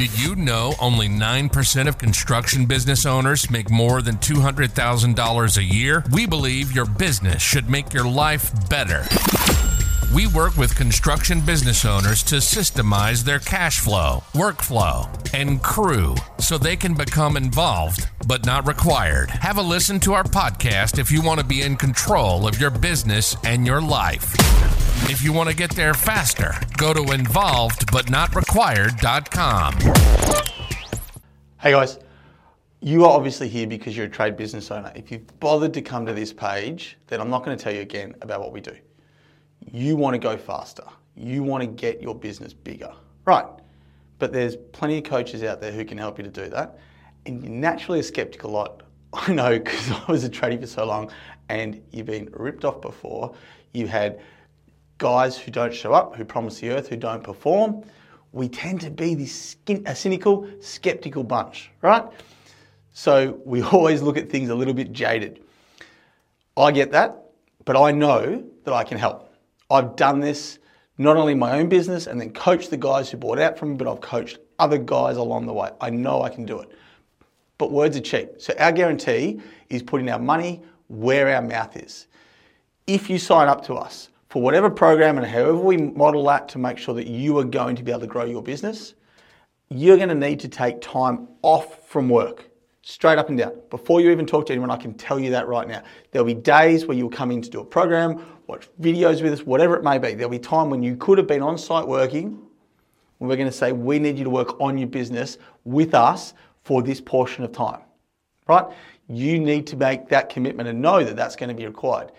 Did you know only 9% of construction business owners make more than $200,000 a year? We believe your business should make your life better. We work with construction business owners to systemize their cash flow, workflow, and crew so they can become involved but not required. Have a listen to our podcast if you want to be in control of your business and your life. If you want to get there faster, go to involvedbutnotrequired.com. Hey guys, you are obviously here because you're a trade business owner. If you've bothered to come to this page, then I'm not going to tell you again about what we do. You want to go faster. You want to get your business bigger. Right. But there's plenty of coaches out there who can help you to do that. And you're naturally a skeptical lot. I know because I was a tradie for so long and you've been ripped off before. You had guys who don't show up, who promise the earth, who don't perform. We tend to be this cynical, skeptical bunch, right? So we always look at things a little bit jaded. I get that, but I know that I can help. I've done this not only in my own business and then coached the guys who bought out from me, but I've coached other guys along the way. I know I can do it. But words are cheap. So our guarantee is putting our money where our mouth is. If you sign up to us for whatever program and however we model that to make sure that you are going to be able to grow your business, you're going to need to take time off from work straight up and down. Before you even talk to anyone, I can tell you that right now. There'll be days where you'll come in to do a program, watch videos with us, whatever it may be. There'll be time when you could have been on site working. We're going to say, we need you to work on your business with us for this portion of time, right? You need to make that commitment and know that that's going to be required.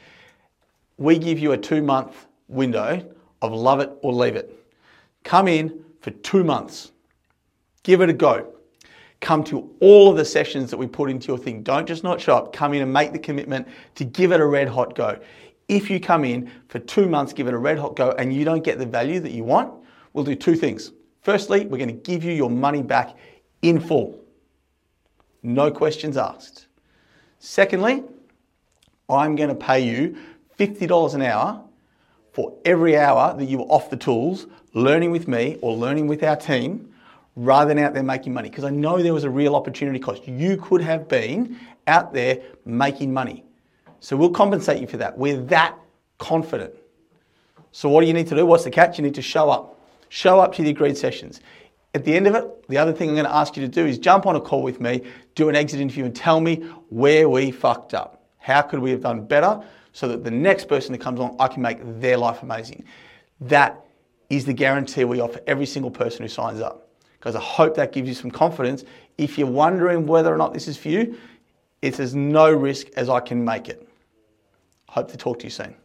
We give you a two month window of love it or leave it. Come in for two months. Give it a go come to all of the sessions that we put into your thing. Don't just not show up, come in and make the commitment to give it a red hot go. If you come in for two months, give it a red hot go, and you don't get the value that you want, we'll do two things. Firstly, we're going to give you your money back in full. No questions asked. Secondly, I'm going to pay you $50 an hour for every hour that you were off the tools learning with me or learning with our team rather than out there making money because I know there was a real opportunity cost. You could have been out there making money. So we'll compensate you for that. We're that confident. So what do you need to do? What's the catch? You need to show up. Show up to the agreed sessions. At the end of it, the other thing I'm going to ask you to do is jump on a call with me, do an exit interview, and tell me where we fucked up. How could we have done better so that the next person that comes along, I can make their life amazing? That is the guarantee we offer every single person who signs up because I hope that gives you some confidence. If you're wondering whether or not this is for you, it's as no risk as I can make it. Hope to talk to you soon.